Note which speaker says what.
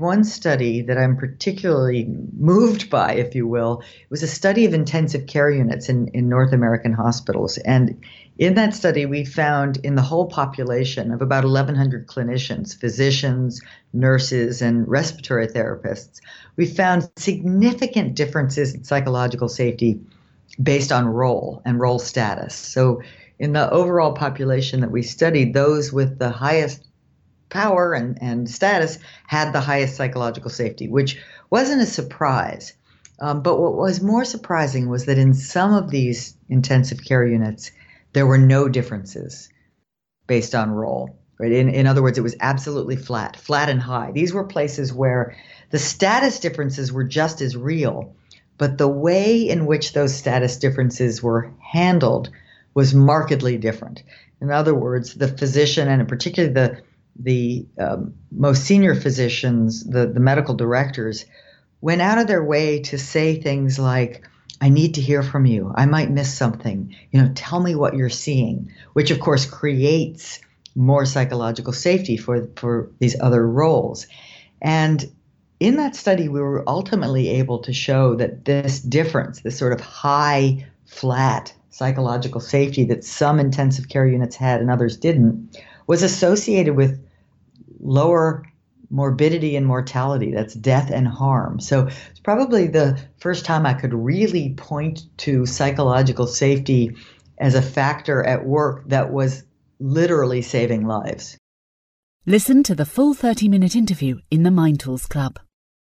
Speaker 1: One study that I'm particularly moved by, if you will, was a study of intensive care units in, in North American hospitals. And in that study, we found in the whole population of about 1,100 clinicians, physicians, nurses, and respiratory therapists, we found significant differences in psychological safety based on role and role status. So, in the overall population that we studied, those with the highest power and, and status had the highest psychological safety, which wasn't a surprise. Um, but what was more surprising was that in some of these intensive care units, there were no differences based on role. Right? In, in other words, it was absolutely flat, flat and high. These were places where the status differences were just as real, but the way in which those status differences were handled was markedly different. In other words, the physician, and in particular the the um, most senior physicians, the, the medical directors, went out of their way to say things like, I need to hear from you. I might miss something. You know, tell me what you're seeing, which of course creates more psychological safety for, for these other roles. And in that study, we were ultimately able to show that this difference, this sort of high, flat psychological safety that some intensive care units had and others didn't, was associated with lower morbidity and mortality. That's death and harm. So it's probably the first time I could really point to psychological safety as a factor at work that was literally saving lives.
Speaker 2: Listen to the full 30 minute interview in the Mind Tools Club.